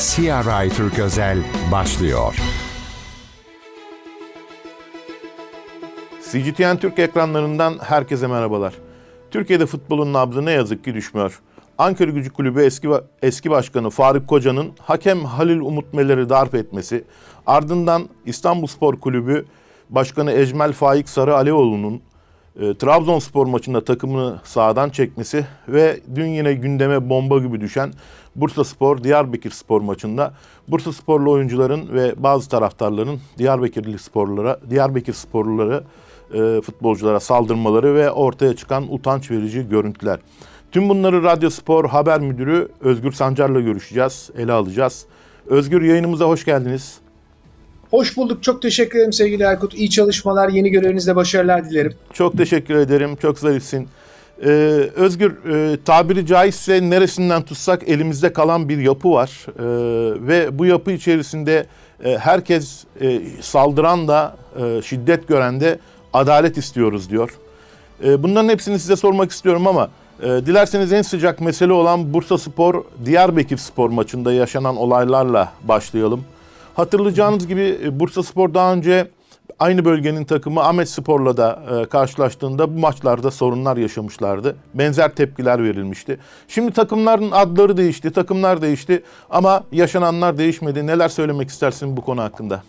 CRI Türk Özel başlıyor. CGTN Türk ekranlarından herkese merhabalar. Türkiye'de futbolun nabzı ne yazık ki düşmüyor. Ankara Gücü Kulübü eski eski başkanı Faruk Koca'nın hakem Halil Umut Meler'i darp etmesi, ardından İstanbul Spor Kulübü Başkanı Ecmel Faik Sarı Aleoğlu'nun e, Trabzonspor maçında takımını sağdan çekmesi ve dün yine gündeme bomba gibi düşen Bursa Spor Diyarbakır Spor maçında Bursa Sporlu oyuncuların ve bazı taraftarların Diyarbakırlı sporlara Diyarbakır sporluları e, futbolculara saldırmaları ve ortaya çıkan utanç verici görüntüler. Tüm bunları Radyo Spor Haber Müdürü Özgür Sancar'la görüşeceğiz, ele alacağız. Özgür yayınımıza hoş geldiniz. Hoş bulduk. Çok teşekkür ederim sevgili Erkut. İyi çalışmalar, yeni görevinizde başarılar dilerim. Çok teşekkür ederim. Çok zarifsin. Ee, Özgür, e, tabiri caizse neresinden tutsak elimizde kalan bir yapı var. Ee, ve bu yapı içerisinde e, herkes e, saldıran da, e, şiddet gören de adalet istiyoruz diyor. E, bunların hepsini size sormak istiyorum ama e, dilerseniz en sıcak mesele olan Bursa Spor, Diyarbakır Spor maçında yaşanan olaylarla başlayalım. Hatırlayacağınız gibi e, Bursa Spor daha önce aynı bölgenin takımı Ahmet Spor'la da e, karşılaştığında bu maçlarda sorunlar yaşamışlardı. Benzer tepkiler verilmişti. Şimdi takımların adları değişti, takımlar değişti ama yaşananlar değişmedi. Neler söylemek istersin bu konu hakkında?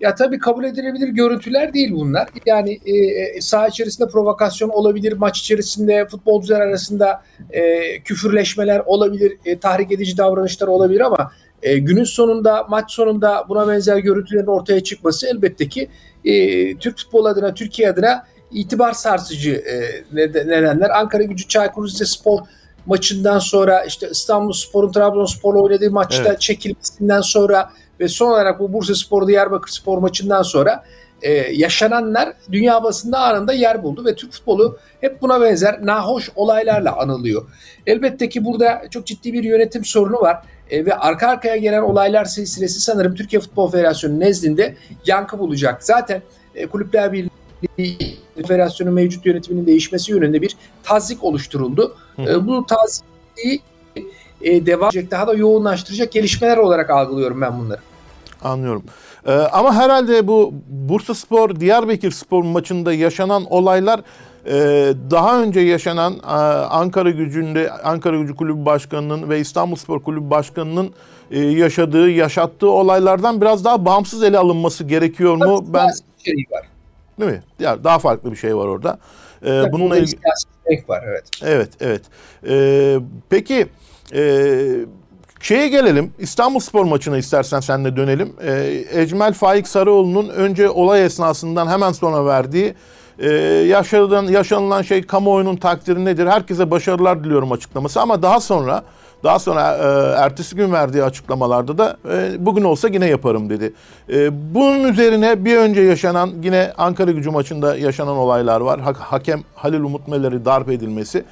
Ya tabii kabul edilebilir görüntüler değil bunlar. Yani e, e, saha içerisinde provokasyon olabilir, maç içerisinde futbolcular arasında e, küfürleşmeler olabilir, e, tahrik edici davranışlar olabilir ama e, günün sonunda, maç sonunda buna benzer görüntülerin ortaya çıkması elbette ki e, Türk futbol adına, Türkiye adına itibar sarsıcı e, nedenler. Ankara gücü Çaykur Rizespor maçından sonra işte İstanbul Spor'un Trabzonspor'la oynadığı maçta evet. çekilmesinden sonra ve son olarak bu Bursa Spor Diyarbakır Spor maçından sonra e, yaşananlar dünya basında anında yer buldu ve Türk futbolu hep buna benzer nahoş olaylarla anılıyor. Elbette ki burada çok ciddi bir yönetim sorunu var e, ve arka arkaya gelen olaylar silsilesi sanırım Türkiye Futbol Federasyonu nezdinde yankı bulacak. Zaten e, Kulüpler Birliği Federasyonu mevcut yönetiminin değişmesi yönünde bir tazik oluşturuldu. E, bu taziği e, devam edecek, daha da yoğunlaştıracak gelişmeler olarak algılıyorum ben bunları. Anlıyorum. Ee, ama herhalde bu Bursa Spor, Diyarbakır Spor maçında yaşanan olaylar e, daha önce yaşanan e, Ankara gücünde Ankara Gücü Kulübü Başkanı'nın ve İstanbul Spor Kulübü Başkanı'nın e, yaşadığı, yaşattığı olaylardan biraz daha bağımsız ele alınması gerekiyor mu? ben bir şey var. Değil mi? Ya daha farklı bir şey var orada. Ee, bununla ilgili var evet. Evet, evet. Ee, peki e, Şeye gelelim. İstanbul Spor maçına istersen senle dönelim. Ee, Ecmel Faik Sarıoğlu'nun önce olay esnasından hemen sonra verdiği e, yaşanan, yaşanılan şey kamuoyunun takdiri nedir? Herkese başarılar diliyorum açıklaması ama daha sonra daha sonra e, ertesi gün verdiği açıklamalarda da e, bugün olsa yine yaparım dedi. E, bunun üzerine bir önce yaşanan yine Ankara gücü maçında yaşanan olaylar var. Ha, hakem Halil Umut Meler'i darp edilmesi.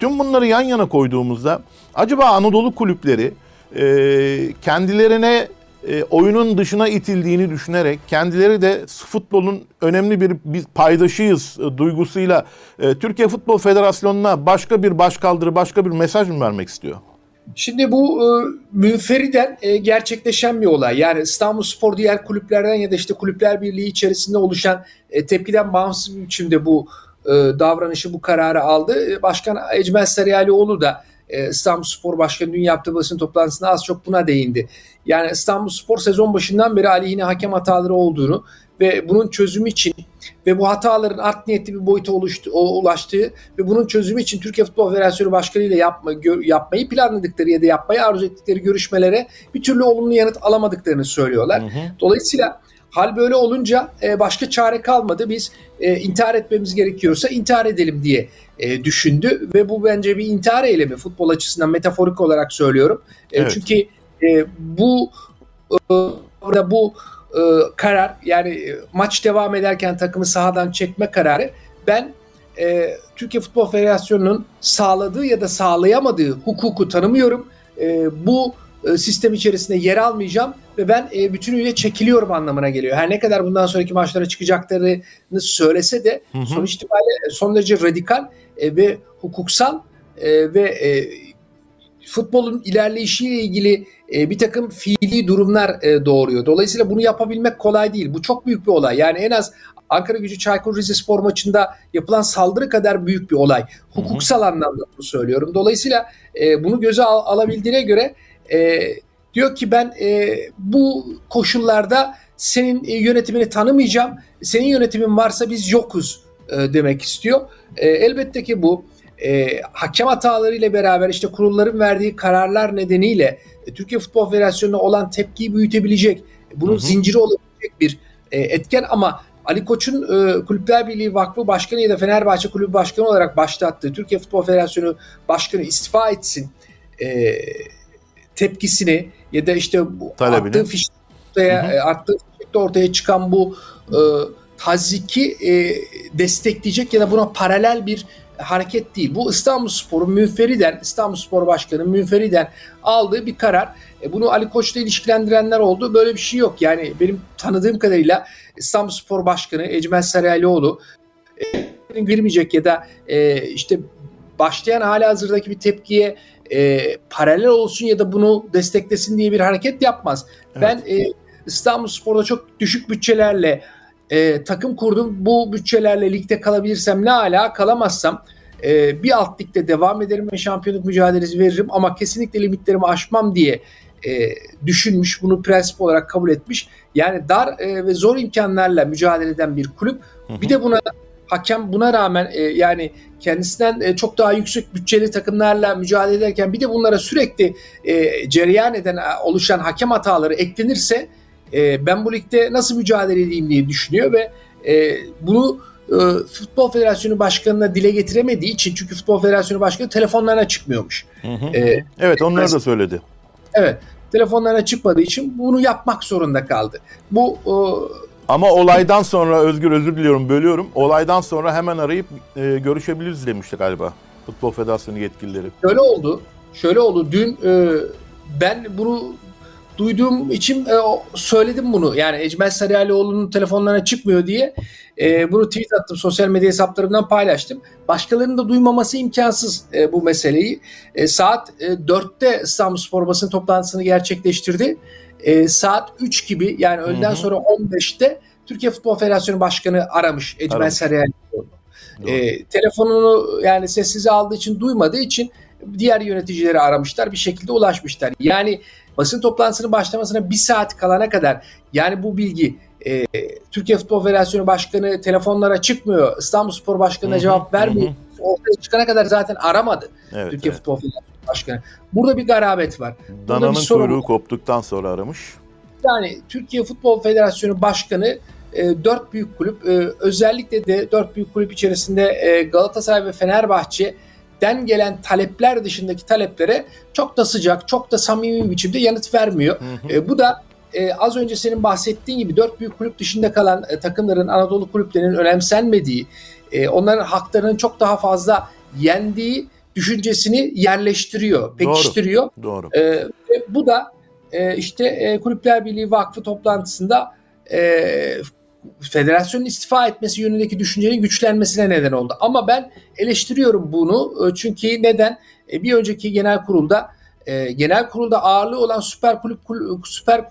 Tüm bunları yan yana koyduğumuzda acaba Anadolu kulüpleri e, kendilerine e, oyunun dışına itildiğini düşünerek kendileri de futbolun önemli bir, bir paydaşıyız e, duygusuyla e, Türkiye Futbol Federasyonu'na başka bir başkaldırı, başka bir mesaj mı vermek istiyor? Şimdi bu e, münferiden e, gerçekleşen bir olay. Yani İstanbul Spor diğer kulüplerden ya da işte Kulüpler Birliği içerisinde oluşan e, tepkiden bağımsız bir biçimde bu e, davranışı, bu kararı aldı. E, Başkan Ecmel Sarıyalioğlu da e, İstanbul Spor Başkanı dün yaptığı basın toplantısında az çok buna değindi. Yani İstanbul Spor sezon başından beri aleyhine hakem hataları olduğunu ve bunun çözümü için ve bu hataların art niyetli bir boyuta oluştu, ulaştığı ve bunun çözümü için Türkiye Futbol Federasyonu Başkanı ile yapma, gö, yapmayı planladıkları ya da yapmayı arzu ettikleri görüşmelere bir türlü olumlu yanıt alamadıklarını söylüyorlar. Hı hı. Dolayısıyla Hal böyle olunca e, başka çare kalmadı. Biz e, intihar etmemiz gerekiyorsa intihar edelim diye e, düşündü ve bu bence bir intihar eylemi futbol açısından metaforik olarak söylüyorum. E, evet. Çünkü e, bu e, bu e, karar yani e, maç devam ederken takımı sahadan çekme kararı ben e, Türkiye Futbol Federasyonu'nun sağladığı ya da sağlayamadığı hukuku tanımıyorum. E, bu e, sistem içerisinde yer almayacağım ve ben e, bütünüyle çekiliyorum anlamına geliyor. Her ne kadar bundan sonraki maçlara çıkacaklarını söylese de hı hı. sonuç itibariyle son derece radikal e, ve hukuksal e, ve e, futbolun ilerleyişiyle ilgili e, bir takım fiili durumlar e, doğuruyor. Dolayısıyla bunu yapabilmek kolay değil. Bu çok büyük bir olay. Yani en az Ankara Gücü Çaykur Rizespor maçında yapılan saldırı kadar büyük bir olay. Hukuksal anlamda bunu söylüyorum. Dolayısıyla e, bunu göze al, alabildiğine göre e, diyor ki ben e, bu koşullarda senin e, yönetimini tanımayacağım. Senin yönetimin varsa biz yokuz e, demek istiyor. E, elbette ki bu e, hakem hataları ile beraber işte kurulların verdiği kararlar nedeniyle e, Türkiye Futbol Federasyonu'na olan tepkiyi büyütebilecek, bunun hı hı. zinciri olabilecek bir e, etken ama Ali Koç'un e, Kulüpler Birliği Vakfı Başkanı ya da Fenerbahçe Kulübü Başkanı olarak başlattığı Türkiye Futbol Federasyonu Başkanı istifa etsin e, tepkisini ya da işte bu Talebini. attığı ortaya, hı hı. E, attığı ortaya çıkan bu e, taziki e, destekleyecek ya da buna paralel bir hareket değil. Bu İstanbul Spor'un münferiden, İstanbul Spor Başkanı münferiden aldığı bir karar. E, bunu Ali Koç'la ilişkilendirenler oldu. Böyle bir şey yok. Yani benim tanıdığım kadarıyla İstanbul Spor Başkanı Ecmel Saraylıoğlu e, girmeyecek ya da e, işte başlayan hala hazırdaki bir tepkiye e, paralel olsun ya da bunu desteklesin diye bir hareket yapmaz. Evet. Ben e, İstanbul Spor'da çok düşük bütçelerle e, takım kurdum. Bu bütçelerle ligde kalabilirsem ne ala kalamazsam e, bir alt ligde devam ederim ve şampiyonluk mücadelesi veririm ama kesinlikle limitlerimi aşmam diye e, düşünmüş. Bunu prensip olarak kabul etmiş. Yani dar e, ve zor imkanlarla mücadele eden bir kulüp. Hı hı. Bir de buna hakem buna rağmen e, yani kendisinden e, çok daha yüksek bütçeli takımlarla mücadele ederken bir de bunlara sürekli e, cereyan eden oluşan hakem hataları eklenirse e, ben bu ligde nasıl mücadele edeyim diye düşünüyor ve e, bunu e, Futbol Federasyonu Başkanı'na dile getiremediği için çünkü Futbol Federasyonu Başkanı telefonlarına çıkmıyormuş. Hı hı. E, evet onları da söyledi. Evet telefonlarına çıkmadığı için bunu yapmak zorunda kaldı. Bu e, ama olaydan sonra Özgür özür diliyorum bölüyorum. Olaydan sonra hemen arayıp e, görüşebiliriz demişti galiba Futbol Federasyonu yetkilileri. Şöyle oldu. Şöyle oldu. Dün e, ben bunu duyduğum için e, söyledim bunu. Yani Ecmel Sarıyalioğlu'nun telefonlarına çıkmıyor diye e, bunu tweet attım. Sosyal medya hesaplarımdan paylaştım. Başkalarının da duymaması imkansız e, bu meseleyi. E, saat e, 4'te İstanbul Spor basın toplantısını gerçekleştirdi. E, saat 3 gibi yani öğleden sonra 15'te Türkiye Futbol Federasyonu Başkanı aramış Ecmel Sarıyalioğlu. E, telefonunu yani sessize aldığı için duymadığı için diğer yöneticileri aramışlar bir şekilde ulaşmışlar. Yani basın toplantısının başlamasına bir saat kalana kadar yani bu bilgi e, Türkiye Futbol Federasyonu Başkanı telefonlara çıkmıyor. İstanbul Spor Başkanı'na cevap vermiyor. Hı hı. Ortaya çıkana kadar zaten aramadı evet, Türkiye evet. Futbol Federasyonu Başkanı. Burada bir garabet var. Burada Dananın bir kuyruğu koptuktan sonra aramış. Yani Türkiye Futbol Federasyonu Başkanı e, dört büyük kulüp e, özellikle de dört büyük kulüp içerisinde e, Galatasaray ve Fenerbahçe den gelen talepler dışındaki taleplere çok da sıcak, çok da samimi bir biçimde yanıt vermiyor. Hı hı. E, bu da e, az önce senin bahsettiğin gibi dört büyük kulüp dışında kalan e, takımların Anadolu kulüplerinin önemsenmediği, e, onların haklarının çok daha fazla yendiği düşüncesini yerleştiriyor, pekiştiriyor. Doğru. Doğru. E, bu da e, işte e, Kulüpler Birliği Vakfı toplantısında e, federasyonun istifa etmesi yönündeki düşüncenin güçlenmesine neden oldu. Ama ben eleştiriyorum bunu e, çünkü neden? E, bir önceki genel kurulda e, genel kurulda ağırlığı olan süper kulüp süper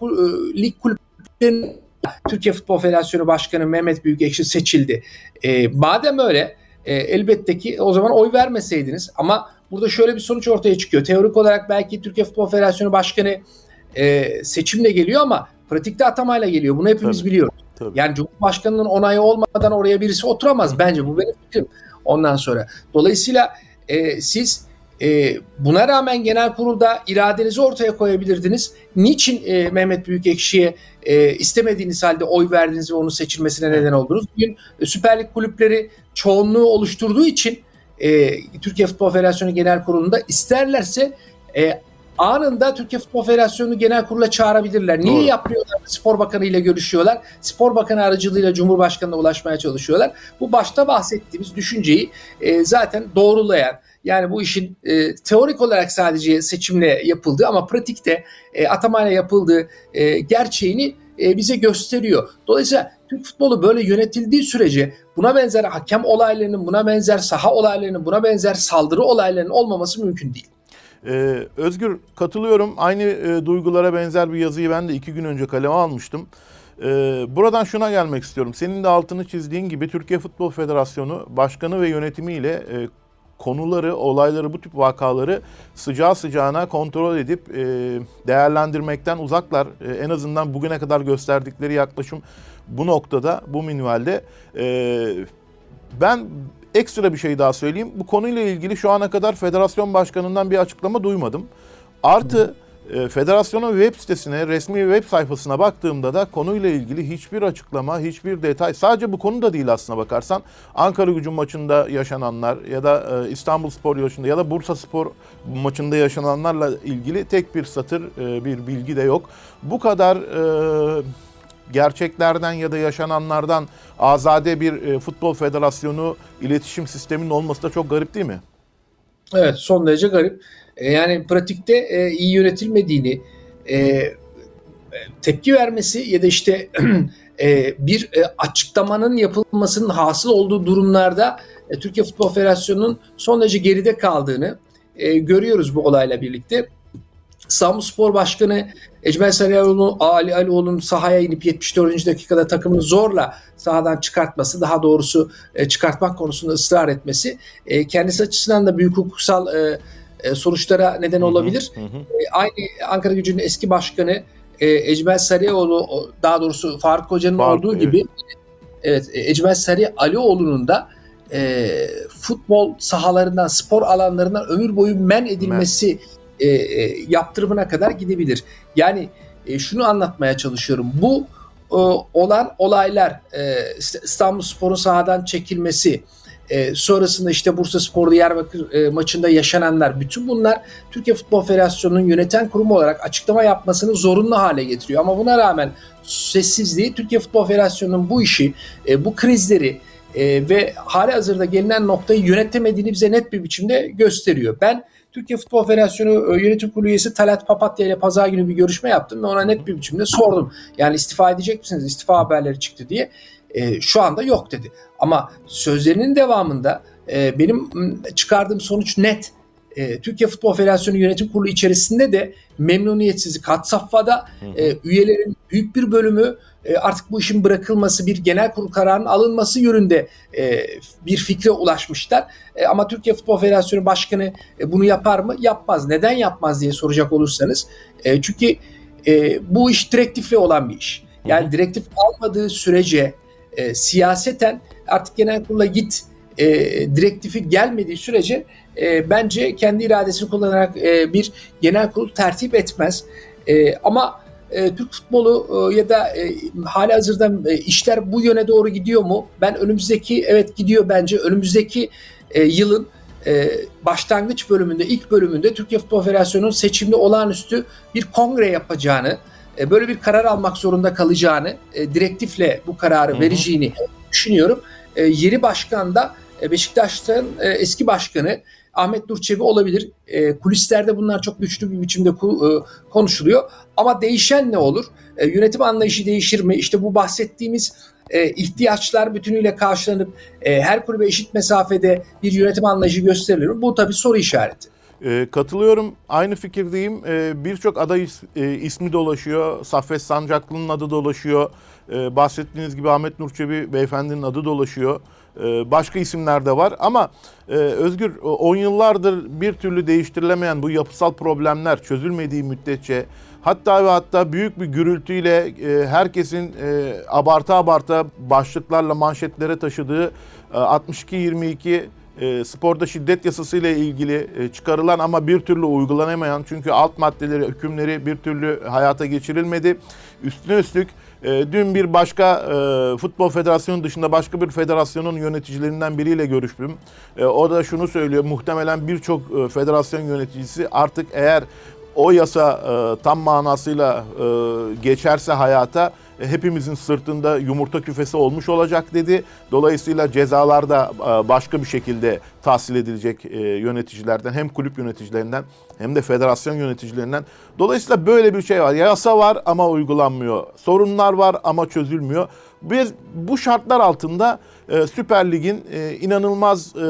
lig kulüplerinin Türkiye Futbol Federasyonu Başkanı Mehmet Büyükekşi seçildi. madem öyle elbette ki o zaman oy vermeseydiniz ama burada şöyle bir sonuç ortaya çıkıyor. Teorik olarak belki Türkiye Futbol Federasyonu Başkanı seçimle geliyor ama pratikte atamayla geliyor. Bunu hepimiz Tabii. biliyoruz. Tabii. Yani Cumhurbaşkanının onayı olmadan oraya birisi oturamaz. Bence bu benim fikrim. Ondan sonra. Dolayısıyla e, siz e, buna rağmen genel kurulda iradenizi ortaya koyabilirdiniz. Niçin e, Mehmet Büyükekşi'ye e, istemediğiniz halde oy verdiniz ve onun seçilmesine neden oldunuz? Bugün e, Süper Lig kulüpleri çoğunluğu oluşturduğu için e, Türkiye Futbol Federasyonu Genel Kurulu'nda isterlerse e, anında Türkiye Futbol Federasyonu Genel Kurulu'na çağırabilirler. Niye Doğru. yapmıyorlar? Spor Bakanı ile görüşüyorlar. Spor Bakanı aracılığıyla Cumhurbaşkanı'na ulaşmaya çalışıyorlar. Bu başta bahsettiğimiz düşünceyi e, zaten doğrulayan yani bu işin e, teorik olarak sadece seçimle yapıldığı ama pratikte e, atamayla yapıldığı e, gerçeğini e, bize gösteriyor. Dolayısıyla Türk futbolu böyle yönetildiği sürece buna benzer hakem olaylarının, buna benzer saha olaylarının, buna benzer saldırı olaylarının olmaması mümkün değil. Ee, Özgür katılıyorum. Aynı e, duygulara benzer bir yazıyı ben de iki gün önce kaleme almıştım. Ee, buradan şuna gelmek istiyorum. Senin de altını çizdiğin gibi Türkiye Futbol Federasyonu başkanı ve yönetimiyle e, konuları, olayları, bu tip vakaları sıcağı sıcağına kontrol edip e, değerlendirmekten uzaklar. E, en azından bugüne kadar gösterdikleri yaklaşım bu noktada, bu minvalde. E, ben ekstra bir şey daha söyleyeyim. Bu konuyla ilgili şu ana kadar federasyon başkanından bir açıklama duymadım. Artı e, federasyonun web sitesine, resmi web sayfasına baktığımda da konuyla ilgili hiçbir açıklama, hiçbir detay, sadece bu konu da değil aslına bakarsan. Ankara gücü maçında yaşananlar ya da e, İstanbul Spor yaşında ya da Bursa Spor maçında yaşananlarla ilgili tek bir satır, e, bir bilgi de yok. Bu kadar e, gerçeklerden ya da yaşananlardan azade bir e, futbol federasyonu iletişim sisteminin olması da çok garip değil mi? Evet son derece garip. E, yani pratikte e, iyi yönetilmediğini tepki vermesi ya da işte bir açıklamanın yapılmasının hasıl olduğu durumlarda Türkiye Futbol Federasyonu'nun son derece geride kaldığını görüyoruz bu olayla birlikte. İstanbul Spor Başkanı Ecmel Sarıoğlu, Ali Alioğlu'nun sahaya inip 74. dakikada takımını zorla sahadan çıkartması, daha doğrusu e, çıkartmak konusunda ısrar etmesi e, kendisi açısından da büyük hukuksal e, sonuçlara neden olabilir. Hı hı hı. Aynı Ankara Gücü'nün eski başkanı Ecmel Sarıoğlu, daha doğrusu Faruk Hoca'nın Faruk, olduğu evet. gibi evet Ecmel Sarı Alioğlu'nun da e, futbol sahalarından, spor alanlarından ömür boyu men edilmesi men e, e, yaptırımına kadar gidebilir. Yani e, şunu anlatmaya çalışıyorum. Bu e, olan olaylar e, İstanbul Spor'un sahadan çekilmesi, e, sonrasında işte Bursa Spor Diyarbakır e, maçında yaşananlar bütün bunlar Türkiye Futbol Federasyonu'nun yöneten kurumu olarak açıklama yapmasını zorunlu hale getiriyor. Ama buna rağmen sessizliği Türkiye Futbol Federasyonu'nun bu işi, e, bu krizleri e, ve hali hazırda gelinen noktayı yönetemediğini bize net bir biçimde gösteriyor. Ben Türkiye Futbol Federasyonu e, yönetim kurulu üyesi Talat Papatya ile pazar günü bir görüşme yaptım ve ona net bir biçimde sordum. Yani istifa edecek misiniz? İstifa haberleri çıktı diye. E, şu anda yok dedi. Ama sözlerinin devamında e, benim çıkardığım sonuç net. E, Türkiye Futbol Federasyonu Yönetim Kurulu içerisinde de memnuniyetsizlik had safhada. E, üyelerin büyük bir bölümü e, artık bu işin bırakılması, bir genel kurul kararının alınması yönünde e, bir fikre ulaşmışlar. E, ama Türkiye Futbol Federasyonu Başkanı bunu yapar mı? Yapmaz. Neden yapmaz diye soracak olursanız. Çünkü bu iş direktifle olan bir iş. Yani direktif almadığı sürece siyaseten artık genel kurula git direktifi gelmediği sürece bence kendi iradesini kullanarak bir genel kurul tertip etmez. ama e, Türk futbolu e, ya da e, hali hazırda e, işler bu yöne doğru gidiyor mu? Ben önümüzdeki evet gidiyor bence önümüzdeki e, yılın e, başlangıç bölümünde ilk bölümünde Türkiye Futbol Federasyonu'nun seçimli olağanüstü bir kongre yapacağını e, böyle bir karar almak zorunda kalacağını e, direktifle bu kararı vereceğini düşünüyorum. E, yeri başkan da e, Beşiktaş'ın e, eski başkanı Ahmet Nur olabilir. E, kulislerde bunlar çok güçlü bir biçimde e, konuşuluyor. Ama değişen ne olur? Yönetim anlayışı değişir mi? İşte bu bahsettiğimiz ihtiyaçlar bütünüyle karşılanıp her kulübe eşit mesafede bir yönetim anlayışı gösterilir mi? Bu tabii soru işareti. Katılıyorum. Aynı fikirdeyim. E, Birçok aday is, ismi dolaşıyor. Saffet Sancaklı'nın adı dolaşıyor. Bahsettiğiniz gibi Ahmet Nurçebi beyefendinin adı dolaşıyor. Ee, başka isimler de var ama e, Özgür 10 yıllardır bir türlü değiştirilemeyen bu yapısal problemler çözülmediği müddetçe hatta ve hatta büyük bir gürültüyle e, herkesin e, abarta abarta başlıklarla manşetlere taşıdığı 62-22 e, sporda şiddet yasası ile ilgili çıkarılan ama bir türlü uygulanamayan çünkü alt maddeleri, hükümleri bir türlü hayata geçirilmedi. Üstüne üstlük e, dün bir başka e, futbol federasyonu dışında başka bir federasyonun yöneticilerinden biriyle görüştüm. E, o da şunu söylüyor. Muhtemelen birçok e, federasyon yöneticisi artık eğer o yasa e, tam manasıyla e, geçerse hayata hepimizin sırtında yumurta küfesi olmuş olacak dedi. Dolayısıyla cezalar da e, başka bir şekilde tahsil edilecek e, yöneticilerden hem kulüp yöneticilerinden hem de federasyon yöneticilerinden. Dolayısıyla böyle bir şey var. Yasa var ama uygulanmıyor. Sorunlar var ama çözülmüyor. Biz bu şartlar altında e, Süper Lig'in e, inanılmaz e,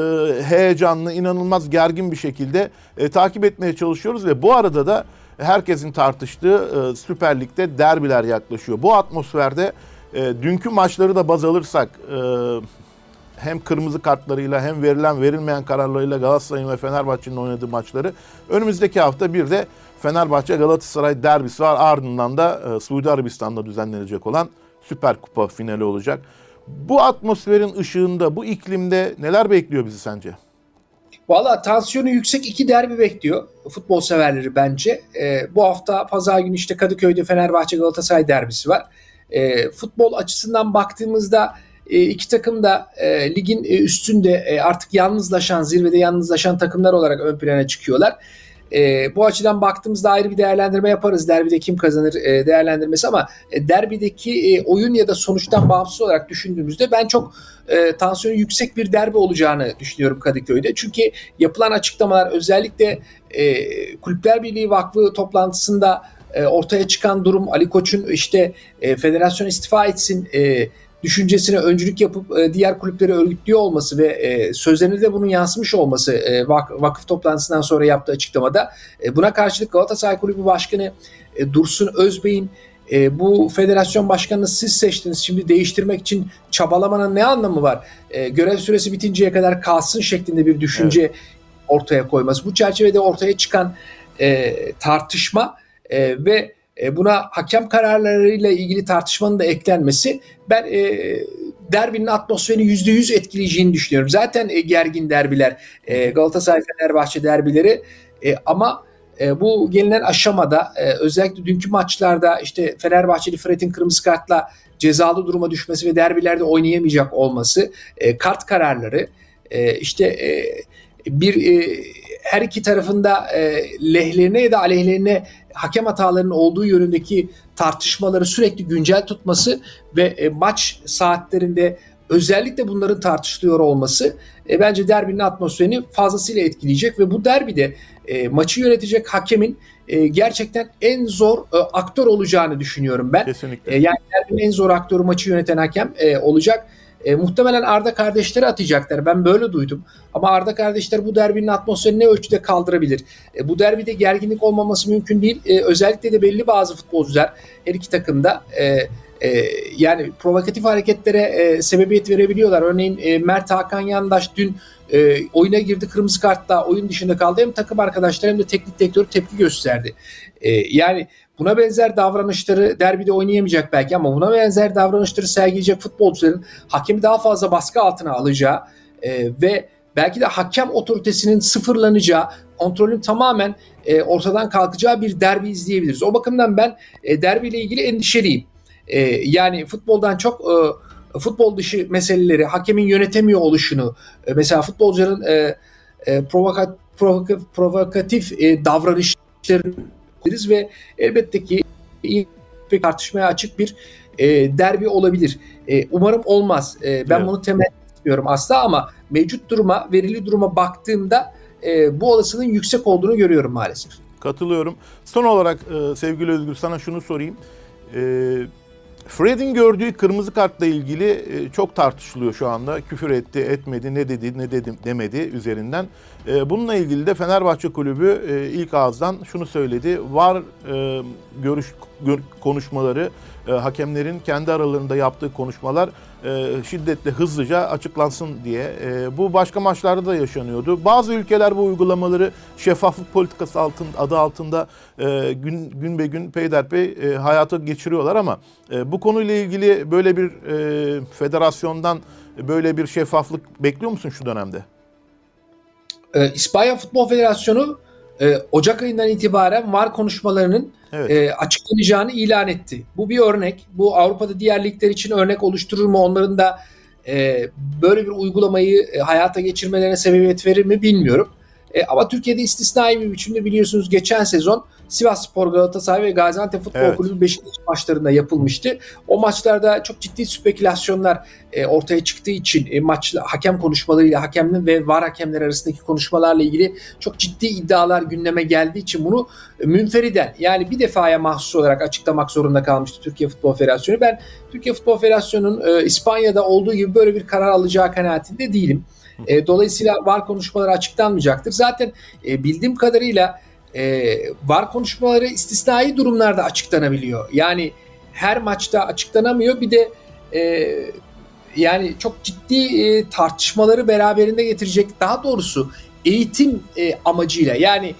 heyecanlı, inanılmaz gergin bir şekilde e, takip etmeye çalışıyoruz ve bu arada da herkesin tartıştığı e, Süper Lig'de derbiler yaklaşıyor. Bu atmosferde e, dünkü maçları da baz alırsak e, hem kırmızı kartlarıyla hem verilen verilmeyen kararlarıyla Galatasaray'ın ve Fenerbahçe'nin oynadığı maçları önümüzdeki hafta bir de Fenerbahçe Galatasaray derbisi var. Ardından da e, Suudi Arabistan'da düzenlenecek olan Süper Kupa finali olacak. Bu atmosferin ışığında, bu iklimde neler bekliyor bizi sence? Valla tansiyonu yüksek iki derbi bekliyor futbol severleri bence. E, bu hafta pazar günü işte Kadıköy'de Fenerbahçe Galatasaray derbisi var. E, futbol açısından baktığımızda e, iki takım da e, ligin e, üstünde e, artık yalnızlaşan, zirvede yalnızlaşan takımlar olarak ön plana çıkıyorlar. E, bu açıdan baktığımızda ayrı bir değerlendirme yaparız. Derbide kim kazanır e, değerlendirmesi ama e, derbideki e, oyun ya da sonuçtan bağımsız olarak düşündüğümüzde ben çok e, tansiyonu yüksek bir derbi olacağını düşünüyorum Kadıköy'de. Çünkü yapılan açıklamalar özellikle e, Kulüpler Birliği Vakfı toplantısında e, ortaya çıkan durum Ali Koç'un işte e, federasyon istifa etsin e, düşüncesine öncülük yapıp e, diğer kulüpleri örgütlüyor olması ve e, sözlerine de bunun yansımış olması e, vakıf toplantısından sonra yaptığı açıklamada e, buna karşılık Galatasaray Kulübü Başkanı e, Dursun Özbey'in e, bu federasyon başkanını siz seçtiniz şimdi değiştirmek için çabalamanın ne anlamı var? E, görev süresi bitinceye kadar kalsın şeklinde bir düşünce evet. ortaya koyması. Bu çerçevede ortaya çıkan e, tartışma e, ve e, buna hakem kararlarıyla ilgili tartışmanın da eklenmesi ben e, derbinin atmosferini yüzde yüz etkileyeceğini düşünüyorum. Zaten e, gergin derbiler e, Galatasaray Fenerbahçe derbileri e, ama e, bu gelinen aşamada e, özellikle dünkü maçlarda işte Fenerbahçeli Fred'in kırmızı kartla cezalı duruma düşmesi ve derbilerde oynayamayacak olması, e, kart kararları, e, işte e, bir e, her iki tarafında e, lehlerine ya da aleyhlerine hakem hatalarının olduğu yönündeki tartışmaları sürekli güncel tutması ve e, maç saatlerinde özellikle bunların tartışılıyor olması e, bence derbinin atmosferini fazlasıyla etkileyecek ve bu derbide e, maçı yönetecek hakemin e, gerçekten en zor e, aktör olacağını düşünüyorum ben. Kesinlikle. E, yani derbinin en zor aktörü maçı yöneten hakem e, olacak. E, muhtemelen Arda kardeşleri atacaklar. Ben böyle duydum. Ama Arda kardeşler bu derbinin atmosferini ne ölçüde kaldırabilir? E, bu derbide gerginlik olmaması mümkün değil. E, özellikle de belli bazı futbolcular her iki takımda e, e, yani provokatif hareketlere e, sebebiyet verebiliyorlar. Örneğin e, Mert Hakan Yandaş dün e, oyuna girdi kırmızı kartla oyun dışında kaldı. Hem takım arkadaşları hem de teknik direktör tepki gösterdi. E, yani Buna benzer davranışları derbide oynayamayacak belki ama buna benzer davranışları sergileyecek futbolcuların hakemi daha fazla baskı altına alacağı e, ve belki de hakem otoritesinin sıfırlanacağı, kontrolün tamamen e, ortadan kalkacağı bir derbi izleyebiliriz. O bakımdan ben e, derbiyle ilgili endişeliyim. E, yani futboldan çok e, futbol dışı meseleleri, hakemin yönetemiyor oluşunu, e, mesela futbolcuların e, e, provokat, provokatif, provokatif e, davranışların ve elbette ki bir tartışmaya açık bir e, derbi olabilir. E, umarım olmaz. E, ben evet. bunu temenni etmiyorum asla ama mevcut duruma, verili duruma baktığımda e, bu olasılığın yüksek olduğunu görüyorum maalesef. Katılıyorum. Son olarak e, sevgili Özgür sana şunu sorayım. E, Fred'in gördüğü kırmızı kartla ilgili e, çok tartışılıyor şu anda. Küfür etti, etmedi, ne dedi, ne dedim demedi üzerinden. E, bununla ilgili de Fenerbahçe Kulübü e, ilk ağızdan şunu söyledi. Var görüş konuşmaları, hakemlerin kendi aralarında yaptığı konuşmalar şiddetle hızlıca açıklansın diye. Bu başka maçlarda da yaşanıyordu. Bazı ülkeler bu uygulamaları şeffaflık politikası altın, adı altında gün, gün be gün peyderpey hayata geçiriyorlar ama bu konuyla ilgili böyle bir federasyondan böyle bir şeffaflık bekliyor musun şu dönemde? e, İspanya Futbol Federasyonu e, Ocak ayından itibaren var konuşmalarının evet. e, açıklanacağını ilan etti. Bu bir örnek. Bu Avrupa'da diğer ligler için örnek oluşturur mu? Onların da e, böyle bir uygulamayı e, hayata geçirmelerine sebebiyet verir mi bilmiyorum. E, ama Türkiye'de istisnai bir biçimde biliyorsunuz geçen sezon Sivas Spor, Galatasaray ve Gaziantep Futbol Evet. Kulübü Beşiktaş maçlarında yapılmıştı. O maçlarda çok ciddi spekülasyonlar e, ortaya çıktığı için e, maçla hakem konuşmalarıyla hakemin ve var hakemler arasındaki konuşmalarla ilgili çok ciddi iddialar gündeme geldiği için bunu e, münferiden yani bir defaya mahsus olarak açıklamak zorunda kalmıştı Türkiye Futbol Federasyonu. Ben Türkiye Futbol Federasyonu'nun e, İspanya'da olduğu gibi böyle bir karar alacağı kanaatinde değilim. E, dolayısıyla var konuşmaları açıklanmayacaktır. Zaten e, bildiğim kadarıyla e, var konuşmaları istisnai durumlarda açıklanabiliyor. Yani her maçta açıklanamıyor. Bir de e, yani çok ciddi e, tartışmaları beraberinde getirecek. Daha doğrusu eğitim e, amacıyla yani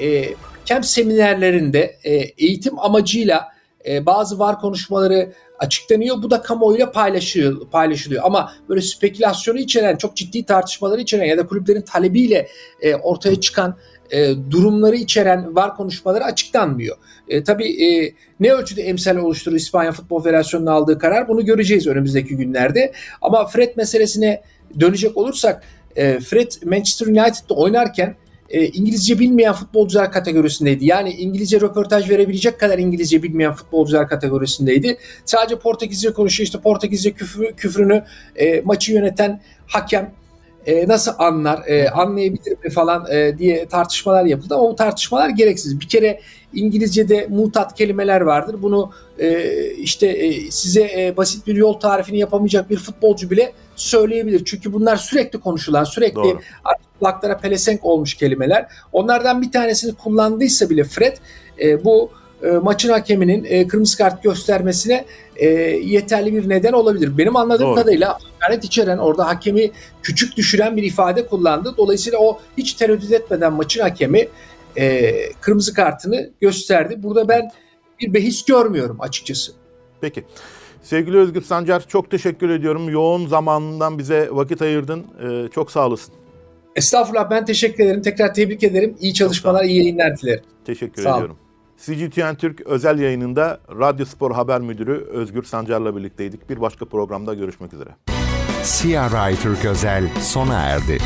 e, kamp seminerlerinde e, eğitim amacıyla e, bazı var konuşmaları açıklanıyor. Bu da kamuoyuyla paylaşılıyor, paylaşılıyor. Ama böyle spekülasyonu içeren, çok ciddi tartışmaları içeren ya da kulüplerin talebiyle e, ortaya çıkan e, durumları içeren var konuşmaları açıklanmıyor. E, tabii e, ne ölçüde emsal oluşturur İspanya Futbol Federasyonu'nun aldığı karar bunu göreceğiz önümüzdeki günlerde. Ama Fred meselesine dönecek olursak e, Fred Manchester United'da oynarken e, İngilizce bilmeyen futbolcular kategorisindeydi. Yani İngilizce röportaj verebilecek kadar İngilizce bilmeyen futbolcular kategorisindeydi. Sadece Portekizce konuşuyor. İşte Portekizce küfrü, küfrünü e, maçı yöneten hakem e, nasıl anlar, e, anlayabilir mi falan e, diye tartışmalar yapıldı ama bu tartışmalar gereksiz. Bir kere İngilizce'de mutat kelimeler vardır. Bunu e, işte e, size e, basit bir yol tarifini yapamayacak bir futbolcu bile söyleyebilir. Çünkü bunlar sürekli konuşulan, sürekli Doğru. artık kulaklara pelesenk olmuş kelimeler. Onlardan bir tanesini kullandıysa bile Fred e, bu e, maçın hakeminin e, kırmızı kart göstermesine e, yeterli bir neden olabilir. Benim anladığım Doğru. kadarıyla hakaret içeren orada hakemi küçük düşüren bir ifade kullandı. Dolayısıyla o hiç tereddüt etmeden maçın hakemi e, kırmızı kartını gösterdi. Burada ben bir behis görmüyorum açıkçası. Peki. Sevgili Özgür Sancar çok teşekkür ediyorum. Yoğun zamanından bize vakit ayırdın. Ee, çok sağ olasın. Estağfurullah ben teşekkür ederim. Tekrar tebrik ederim. İyi çalışmalar, iyi yayınlar dilerim. Teşekkür Sağ ediyorum. CGTN Türk özel yayınında Radyo Spor Haber Müdürü Özgür Sancar'la birlikteydik. Bir başka programda görüşmek üzere. CRI Türk Özel sona erdi.